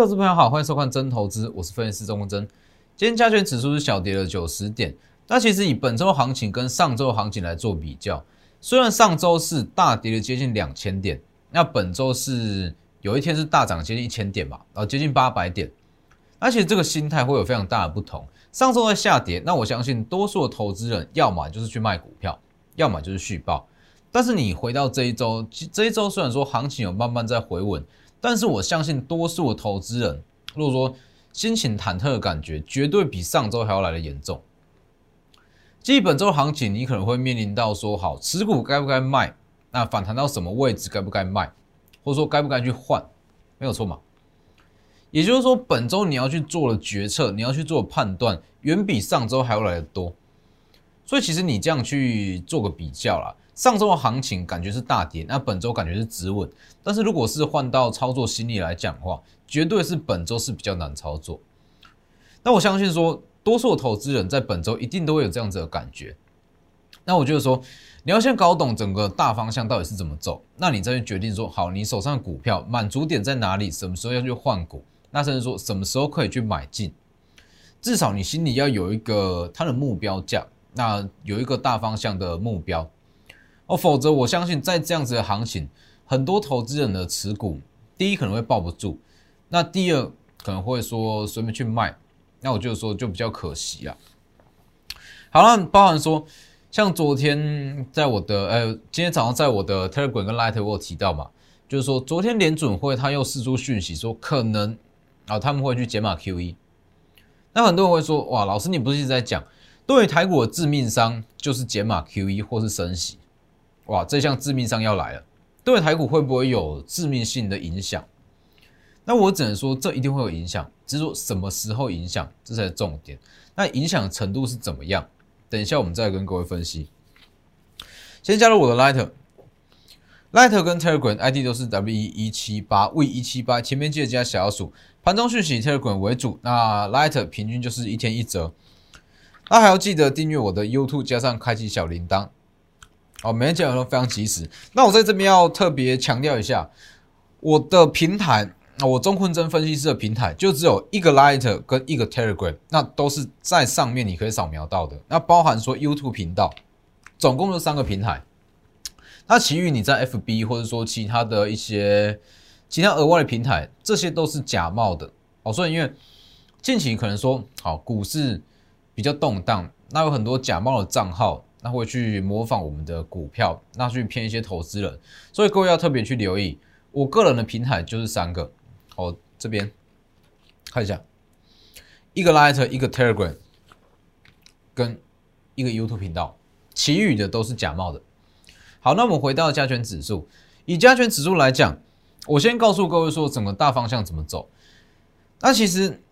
各位投资朋友好，欢迎收看真投资，我是分析师钟国真。今天加权指数是小跌了九十点，那其实以本周行情跟上周行情来做比较，虽然上周是大跌了接近两千点，那本周是有一天是大涨接近一千点吧，然后接近八百点，而且这个心态会有非常大的不同。上周在下跌，那我相信多数的投资人要么就是去卖股票，要么就是续报。但是你回到这一周，这一周虽然说行情有慢慢在回稳。但是我相信多数投资人，如果说心情忐忑的感觉，绝对比上周还要来的严重。基本周行情，你可能会面临到说，好持股该不该卖？那反弹到什么位置该不该卖？或者说该不该去换？没有错嘛？也就是说，本周你要去做的决策，你要去做判断，远比上周还要来的多。所以其实你这样去做个比较啦。上周的行情感觉是大跌，那本周感觉是止稳。但是如果是换到操作心理来讲的话，绝对是本周是比较难操作。那我相信说，多数投资人在本周一定都会有这样子的感觉。那我觉得说，你要先搞懂整个大方向到底是怎么走，那你再去决定说，好，你手上的股票满足点在哪里，什么时候要去换股，那甚至说什么时候可以去买进，至少你心里要有一个它的目标价，那有一个大方向的目标。哦，否则我相信在这样子的行情，很多投资人的持股，第一可能会抱不住，那第二可能会说随便去卖，那我就说就比较可惜啊。好了，包含说像昨天在我的呃，今天早上在我的 Telegram 跟 Light 我有提到嘛，就是说昨天联准会他又释出讯息说可能啊他们会去减码 QE，那很多人会说哇，老师你不是一直在讲，对于台股的致命伤就是减码 QE 或是升息。哇，这项致命伤要来了，对台股会不会有致命性的影响？那我只能说，这一定会有影响，只是说什么时候影响，这才是重点。那影响程度是怎么样？等一下我们再跟各位分析。先加入我的 Lighter，Lighter 跟 Telegram ID 都是 W 一七八 V 一七八，前面记得加小数。盘中讯息 Telegram 为主，那 Lighter 平均就是一天一折。那还要记得订阅我的 YouTube，加上开启小铃铛。哦，每天讲都非常及时。那我在这边要特别强调一下，我的平台，我钟坤真分析师的平台就只有一个 Light 跟一个 Telegram，那都是在上面你可以扫描到的。那包含说 YouTube 频道，总共就三个平台。那其余你在 FB 或者说其他的一些其他额外的平台，这些都是假冒的。哦，所以因为近期可能说好股市比较动荡，那有很多假冒的账号。那会去模仿我们的股票，那去骗一些投资人，所以各位要特别去留意。我个人的平台就是三个，哦，这边看一下，一个 Lighter，一个 Telegram，跟一个 YouTube 频道，其余的都是假冒的。好，那我们回到加权指数，以加权指数来讲，我先告诉各位说整个大方向怎么走。那其实。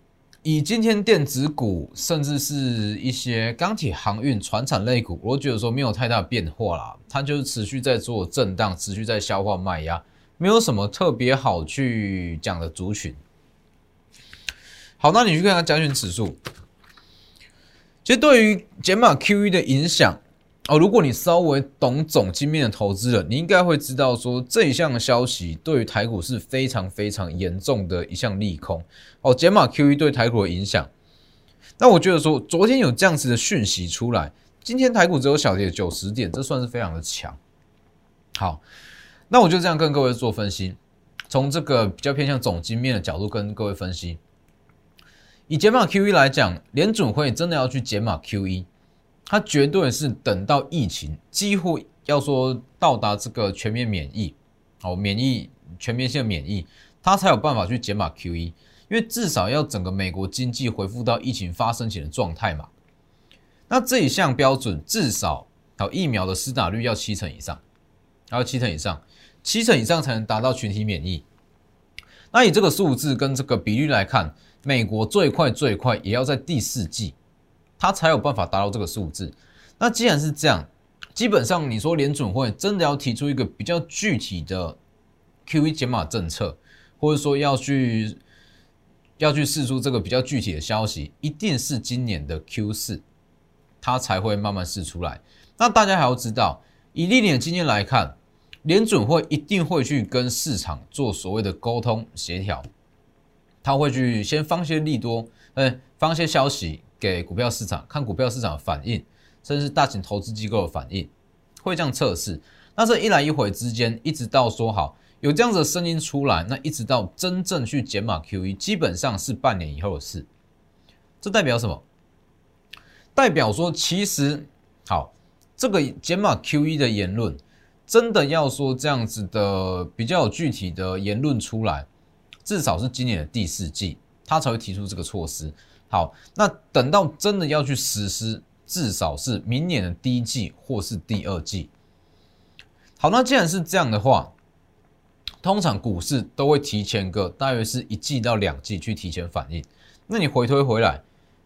以今天电子股，甚至是一些钢铁、航运、船产类股，我觉得说没有太大变化啦，它就是持续在做震荡，持续在消化卖压，没有什么特别好去讲的族群。好，那你去看看加权指数，其实对于减码 QE 的影响。哦，如果你稍微懂总经面的投资人，你应该会知道说这一项消息对于台股是非常非常严重的一项利空。哦，减码 QE 对台股的影响，那我觉得说昨天有这样子的讯息出来，今天台股只有小跌九十点，这算是非常的强。好，那我就这样跟各位做分析，从这个比较偏向总经面的角度跟各位分析，以减码 QE 来讲，联准会真的要去减码 QE。它绝对是等到疫情几乎要说到达这个全面免疫，哦，免疫全面性免疫，它才有办法去减码 QE，因为至少要整个美国经济恢复到疫情发生前的状态嘛。那这一项标准至少好疫苗的施打率要七成以上，要七成以上，七成以上才能达到群体免疫。那以这个数字跟这个比率来看，美国最快最快也要在第四季。它才有办法达到这个数字。那既然是这样，基本上你说联准会真的要提出一个比较具体的 QE 减码政策，或者说要去要去试出这个比较具体的消息，一定是今年的 Q 四，它才会慢慢试出来。那大家还要知道，以历年经验来看，联准会一定会去跟市场做所谓的沟通协调。他会去先放些利多，嗯，放些消息给股票市场，看股票市场反应，甚至大型投资机构的反应，会这样测试。那这一来一回之间，一直到说好有这样子的声音出来，那一直到真正去减码 QE，基本上是半年以后的事。这代表什么？代表说，其实好，这个减码 QE 的言论，真的要说这样子的比较有具体的言论出来，至少是今年的第四季，他才会提出这个措施。好，那等到真的要去实施，至少是明年的第一季或是第二季。好，那既然是这样的话，通常股市都会提前个大约是一季到两季去提前反应。那你回推回来。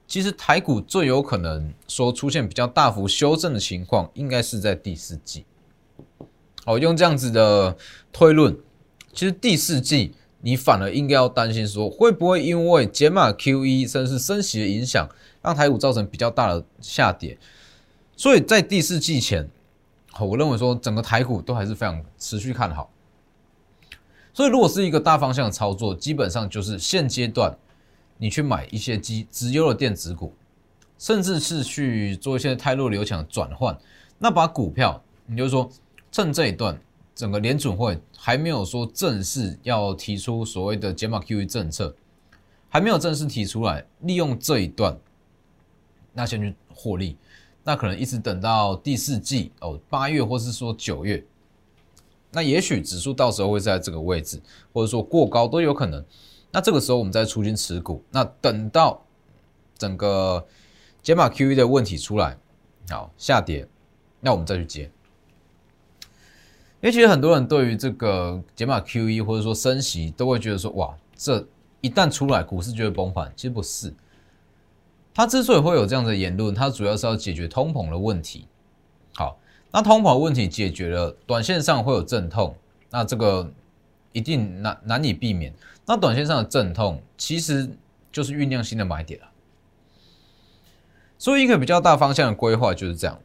其实台股最有可能说出现比较大幅修正的情况，应该是在第四季。好，用这样子的推论，其实第四季你反而应该要担心说，会不会因为减码 QE 甚至升息的影响，让台股造成比较大的下跌。所以在第四季前，我认为说整个台股都还是非常持续看好。所以如果是一个大方向的操作，基本上就是现阶段。你去买一些基直优的电子股，甚至是去做一些泰弱流强的转换，那把股票，你就说趁这一段整个联准会还没有说正式要提出所谓的减码 QE 政策，还没有正式提出来，利用这一段，那先去获利，那可能一直等到第四季哦，八月或是说九月，那也许指数到时候会在这个位置，或者说过高都有可能。那这个时候我们再出金持股，那等到整个解码 QE 的问题出来，好下跌，那我们再去接。因为其实很多人对于这个解码 QE 或者说升息，都会觉得说，哇，这一旦出来，股市就会崩盘。其实不是，它之所以会有这样的言论，它主要是要解决通膨的问题。好，那通膨问题解决了，短线上会有阵痛，那这个一定难难以避免。那短线上的阵痛，其实就是酝酿新的买点了。所以一个比较大方向的规划就是这样。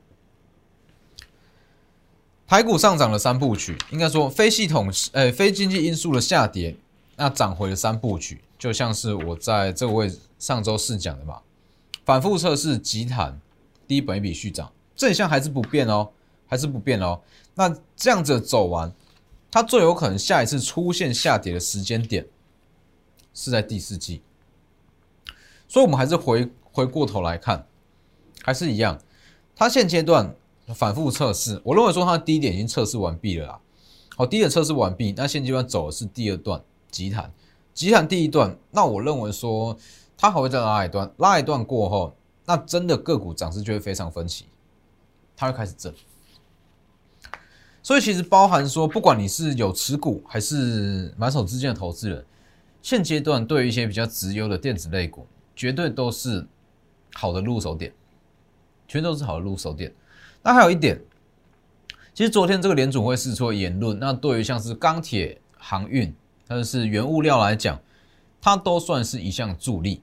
台股上涨了三部曲，应该说非系统呃非经济因素的下跌，那涨回了三部曲，就像是我在这个位置上周四讲的嘛，反复测试急弹，低本一笔续涨，这一项还是不变哦，还是不变哦。那这样子走完，它最有可能下一次出现下跌的时间点。是在第四季，所以我们还是回回过头来看，还是一样，它现阶段反复测试，我认为说它的低点已经测试完毕了啦。好，低点测试完毕，那现阶段走的是第二段急弹，急弹第一段，那我认为说它还会再拉一段，拉一段过后，那真的个股涨势就会非常分歧，它会开始震。所以其实包含说，不管你是有持股还是满手资金的投资人。现阶段对于一些比较直优的电子类股，绝对都是好的入手点，全都是好的入手点。那还有一点，其实昨天这个联总会释出言论，那对于像是钢铁、航运，或是原物料来讲，它都算是一项助力。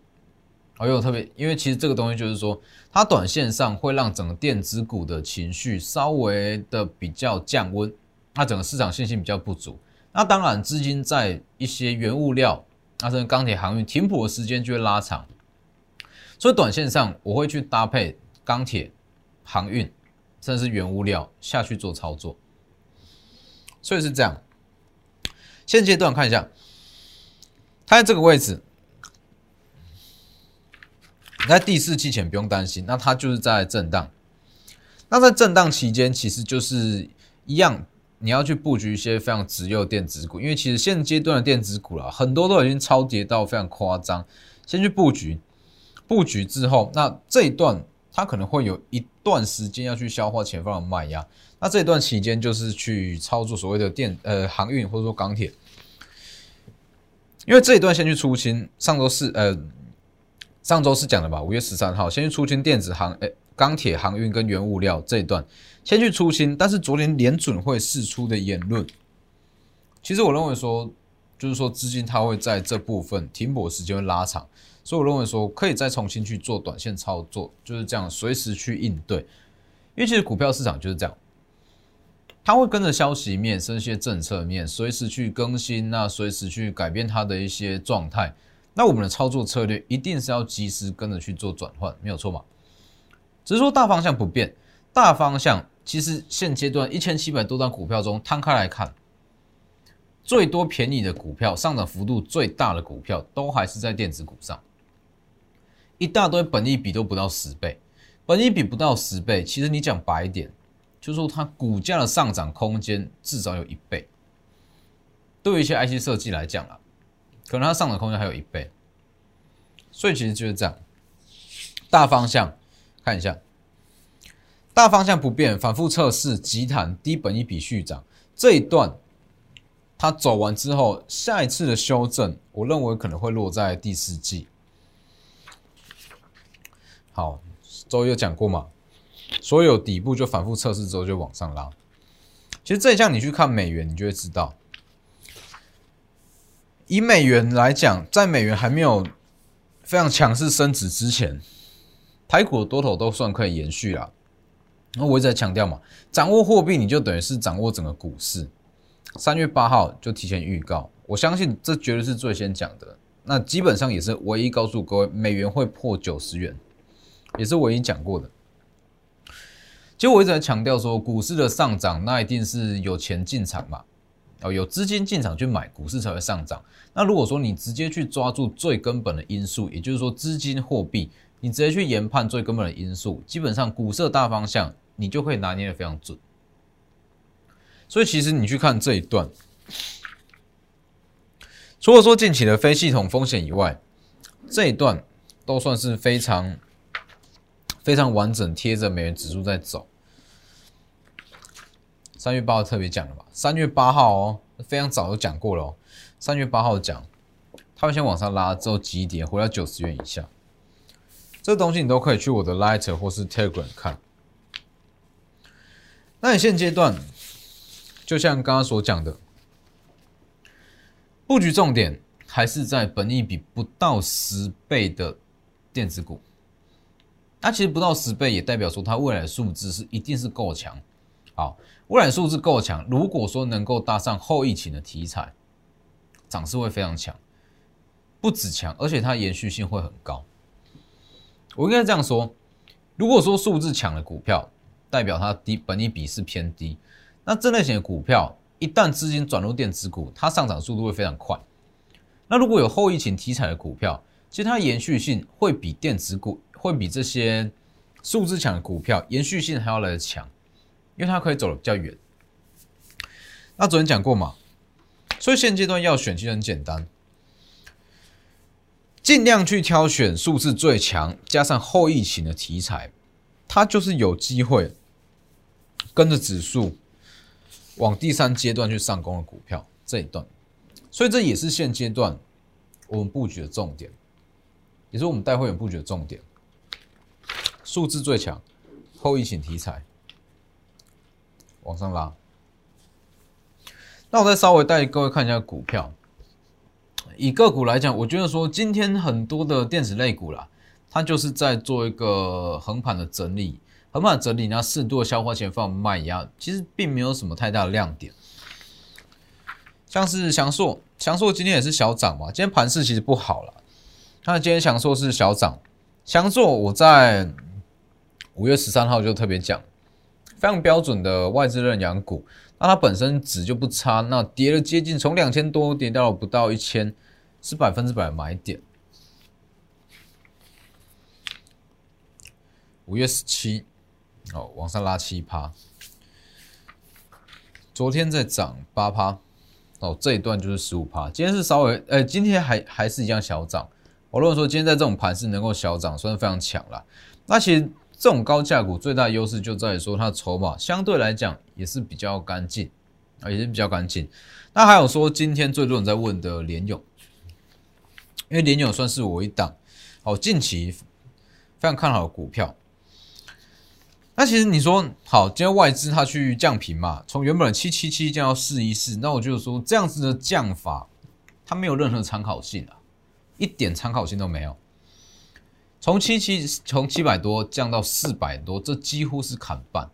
还有特别，因为其实这个东西就是说，它短线上会让整个电子股的情绪稍微的比较降温，那整个市场信心比较不足。那当然，资金在一些原物料。那这钢铁航运停补的时间就会拉长，所以短线上我会去搭配钢铁、航运，甚至是原物料下去做操作。所以是这样。现阶段看一下，它在这个位置，在第四期前不用担心，那它就是在震荡。那在震荡期间，其实就是一样。你要去布局一些非常直优电子股，因为其实现阶段的电子股啦，很多都已经超跌到非常夸张。先去布局，布局之后，那这一段它可能会有一段时间要去消化前方的卖压。那这一段期间就是去操作所谓的电呃航运或者说钢铁，因为这一段先去出清。上周四呃上周四讲的吧，五月十三号先去出清电子航诶钢铁航运跟原物料这一段。先去出清，但是昨天联准会释出的言论，其实我认为说，就是说资金它会在这部分停泊时间会拉长，所以我认为说可以再重新去做短线操作，就是这样随时去应对，因为其实股票市场就是这样，它会跟着消息面、一些政策面，随时去更新，那随时去改变它的一些状态，那我们的操作策略一定是要及时跟着去做转换，没有错嘛？只是说大方向不变，大方向其实现阶段一千七百多张股票中摊开来看，最多便宜的股票、上涨幅度最大的股票，都还是在电子股上，一大堆本益比都不到十倍，本益比不到十倍，其实你讲白一点，就是说它股价的上涨空间至少有一倍。对于一些 IC 设计来讲啊。可能它上涨空间还有一倍，所以其实就是这样。大方向看一下，大方向不变，反复测试，急弹低本一笔续涨这一段，它走完之后，下一次的修正，我认为可能会落在第四季。好，周一有讲过嘛？所有底部就反复测试之后就往上拉。其实这一项你去看美元，你就会知道。以美元来讲，在美元还没有非常强势升值之前，台股的多头都算可以延续啦。那我一直在强调嘛，掌握货币你就等于是掌握整个股市。三月八号就提前预告，我相信这绝对是最先讲的。那基本上也是唯一告诉各位，美元会破九十元，也是唯一讲过的。其实我一直在强调说，股市的上涨，那一定是有钱进场嘛。哦，有资金进场去买，股市才会上涨。那如果说你直接去抓住最根本的因素，也就是说资金货币，你直接去研判最根本的因素，基本上股市的大方向你就会拿捏的非常准。所以其实你去看这一段，除了说近期的非系统风险以外，这一段都算是非常非常完整，贴着美元指数在走。三月八号特别讲了吧？三月八号哦，非常早就讲过了哦。三月八号讲，它会先往上拉，之后急跌回到九十元以下。这东西你都可以去我的 Light 或是 Telegram 看。那你现阶段，就像刚刚所讲的，布局重点还是在本益比不到十倍的电子股。那其实不到十倍，也代表说它未来数字是一定是够强。好。未来数字够强，如果说能够搭上后疫情的题材，涨势会非常强，不止强，而且它延续性会很高。我应该这样说：如果说数字强的股票，代表它低本益比是偏低，那这类型的股票一旦资金转入电子股，它上涨速度会非常快。那如果有后疫情题材的股票，其实它延续性会比电子股，会比这些数字强的股票延续性还要来的强。因为它可以走的比较远，那昨天讲过嘛，所以现阶段要选其实很简单，尽量去挑选数字最强，加上后疫情的题材，它就是有机会跟着指数往第三阶段去上攻的股票这一段，所以这也是现阶段我们布局的重点，也是我们带会员布局的重点，数字最强，后疫情题材。往上拉，那我再稍微带各位看一下股票。以个股来讲，我觉得说今天很多的电子类股啦，它就是在做一个横盘的整理，横盘整理，那适度的消化前放卖压，其实并没有什么太大的亮点。像是翔硕，翔硕今天也是小涨嘛，今天盘势其实不好了。那今天翔硕是小涨，翔硕我在五月十三号就特别讲。非常标准的外资认养股，那它本身值就不差，那跌了接近从两千多跌到了不到一千，是百分之百买点。五月十七，哦，往上拉七趴，昨天在涨八趴，哦，这一段就是十五趴，今天是稍微，呃，今天还还是一样小涨。我如果说今天在这种盘是能够小涨，算是非常强了。那其实。这种高价股最大优势就在于说，它筹码相对来讲也是比较干净啊，也是比较干净。那还有说，今天最多人在问的联勇，因为联勇算是我一档哦，近期非常看好的股票。那其实你说好，今天外资它去降频嘛，从原本的七七七降到四一四，那我就说这样子的降法，它没有任何参考性啊，一点参考性都没有。从七七从七百多降到四百多，这几乎是砍半。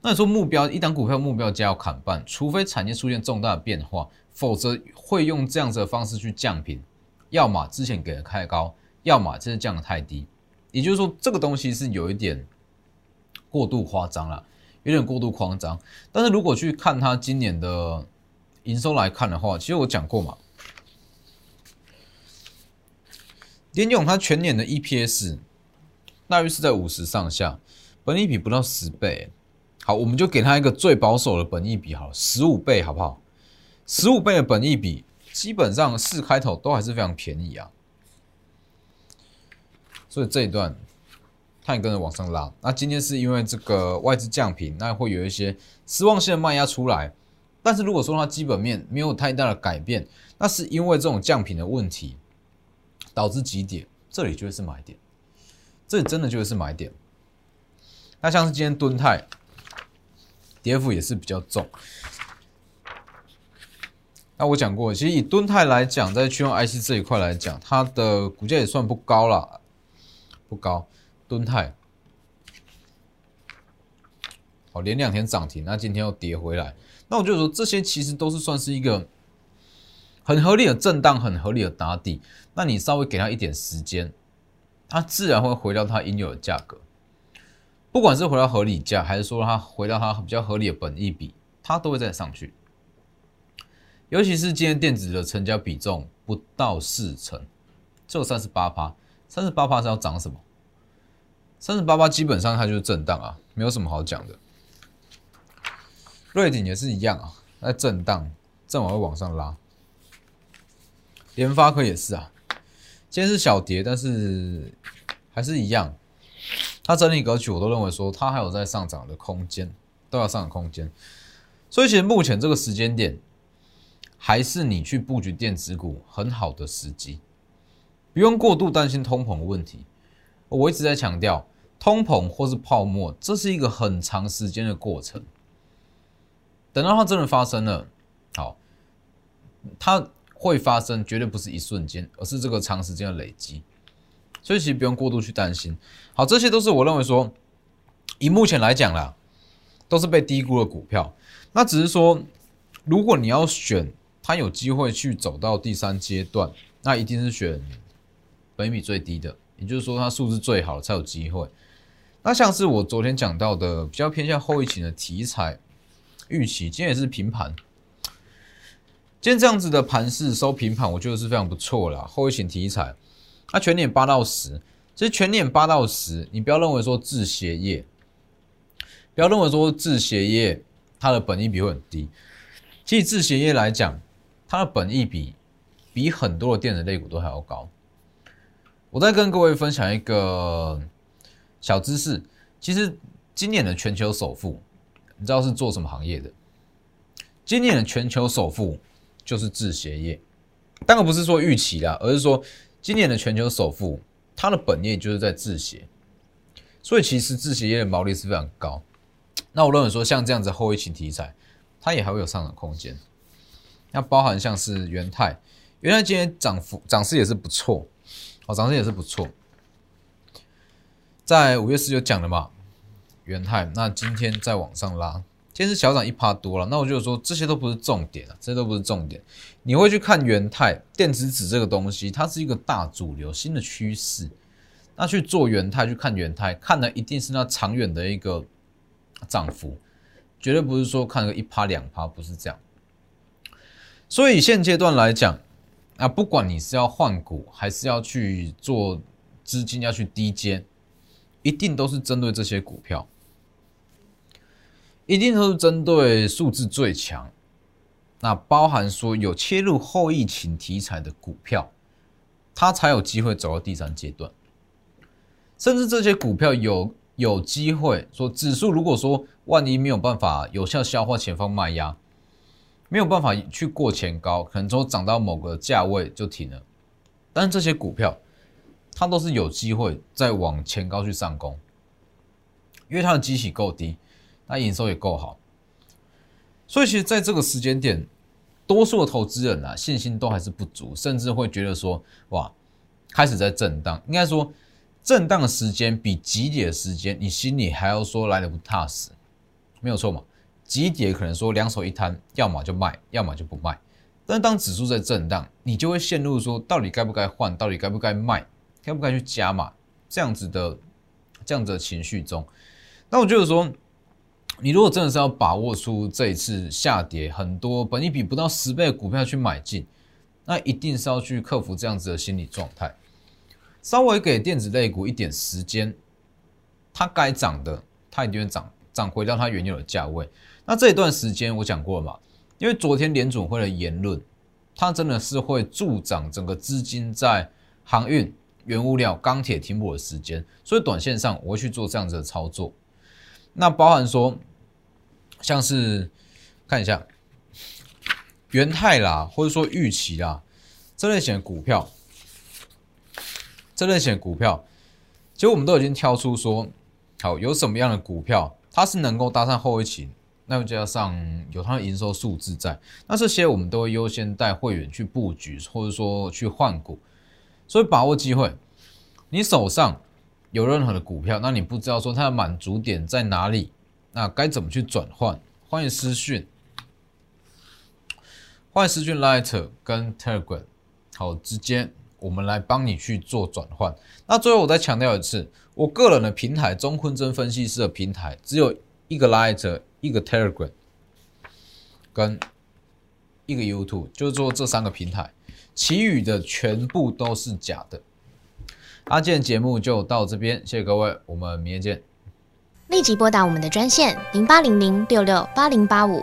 那你说目标一档股票目标价要砍半，除非产业出现重大的变化，否则会用这样子的方式去降频，要么之前给的太高，要么就是降的太低。也就是说，这个东西是有一点过度夸张了，有点过度夸张。但是如果去看它今年的营收来看的话，其实我讲过嘛，联咏它全年的 EPS 大约是在五十上下，本益比不到十倍。好，我们就给它一个最保守的本益比，好，十五倍，好不好？十五倍的本益比，基本上四开头都还是非常便宜啊。所以这一段它也跟着往上拉。那今天是因为这个外资降频，那会有一些失望性的卖压出来。但是如果说它基本面没有太大的改变，那是因为这种降频的问题导致急跌，这里就会是买点。这里真的就会是买点。那像是今天敦泰跌幅也是比较重。那我讲过，其实以敦泰来讲，在驱动 IC 这一块来讲，它的股价也算不高了，不高。敦泰，好，连两天涨停，那今天又跌回来。那我就说，这些其实都是算是一个很合理的震荡，很合理的打底。那你稍微给它一点时间，它自然会回到它应有的价格。不管是回到合理价，还是说它回到它比较合理的本益比，它都会再上去。尤其是今天电子的成交比重不到四成，只有三十八趴，三十八趴是要涨什么？三十八八基本上它就是震荡啊，没有什么好讲的。瑞鼎也是一样啊，在震荡，正好会往上拉。联发科也是啊，今天是小跌，但是还是一样，它整理格局我都认为说它还有在上涨的空间，都要上涨空间。所以其实目前这个时间点。还是你去布局电子股很好的时机，不用过度担心通膨的问题。我一直在强调，通膨或是泡沫，这是一个很长时间的过程。等到它真的发生了，好，它会发生，绝对不是一瞬间，而是这个长时间的累积。所以其实不用过度去担心。好，这些都是我认为说，以目前来讲啦，都是被低估的股票。那只是说，如果你要选。它有机会去走到第三阶段，那一定是选本米最低的，也就是说它素质最好才有机会。那像是我昨天讲到的，比较偏向后疫情的题材，预期今天也是平盘。今天这样子的盘势收平盘，我觉得是非常不错啦。后疫情题材，那全年八到十，其实全年八到十，你不要认为说制鞋业，不要认为说制鞋业它的本益比会很低，其实制鞋业来讲。它的本益比比很多的电子类股都还要高。我再跟各位分享一个小知识，其实今年的全球首富，你知道是做什么行业的？今年的全球首富就是制鞋业。当然不是说预期啦，而是说今年的全球首富，它的本业就是在制鞋，所以其实制鞋业的毛利是非常高。那我认为说，像这样子后疫情题材，它也还会有上涨空间。那包含像是元泰，元泰今天涨幅涨势也是不错，哦，涨势也是不错。在五月十九讲了嘛，元泰，那今天再往上拉，今天是小涨一趴多了。那我就说这些都不是重点啊，这些都不是重点。你会去看元泰电子纸这个东西，它是一个大主流新的趋势。那去做元泰，去看元泰，看的一定是那长远的一个涨幅，绝对不是说看个一趴两趴，不是这样。所以现阶段来讲，啊，不管你是要换股，还是要去做资金要去低阶，一定都是针对这些股票，一定都是针对数字最强，那包含说有切入后疫情题材的股票，它才有机会走到第三阶段，甚至这些股票有有机会说指数，如果说万一没有办法有效消化前方卖压。没有办法去过前高，可能说涨到某个价位就停了。但是这些股票，它都是有机会再往前高去上攻，因为它的基企够低，那营收也够好。所以其实在这个时间点，多数的投资人啊信心都还是不足，甚至会觉得说，哇，开始在震荡。应该说，震荡的时间比急跌的时间，你心里还要说来的不踏实，没有错嘛？急跌可能说两手一摊，要么就卖，要么就不卖。但是当指数在震荡，你就会陷入说到底该不该换，到底该不该卖，该不该去加码这样子的这样子的情绪中。那我觉得说，你如果真的是要把握出这一次下跌，很多本一比不到十倍的股票去买进，那一定是要去克服这样子的心理状态，稍微给电子类股一点时间，它该涨的，它一定会涨，涨回到它原有的价位。那这一段时间我讲过了嘛？因为昨天联准会的言论，它真的是会助长整个资金在航运、原物料、钢铁停泊的时间，所以短线上我会去做这样子的操作。那包含说，像是看一下元泰啦，或者说预期啦这类型的股票，这类型的股票，其实我们都已经挑出说，好有什么样的股票，它是能够搭上后一期。那又加上有它的营收数字在，那这些我们都会优先带会员去布局，或者说去换股，所以把握机会。你手上有任何的股票，那你不知道说它的满足点在哪里，那该怎么去转换？欢迎私讯，欢迎私讯 Light 跟 Telegram，好，直接我们来帮你去做转换。那最后我再强调一次，我个人的平台中坤真分析师的平台只有一个 Light。一个 Telegram 跟一个 YouTube，就是说这三个平台，其余的全部都是假的。阿健节目就到这边，谢谢各位，我们明天见。立即拨打我们的专线零八零零六六八零八五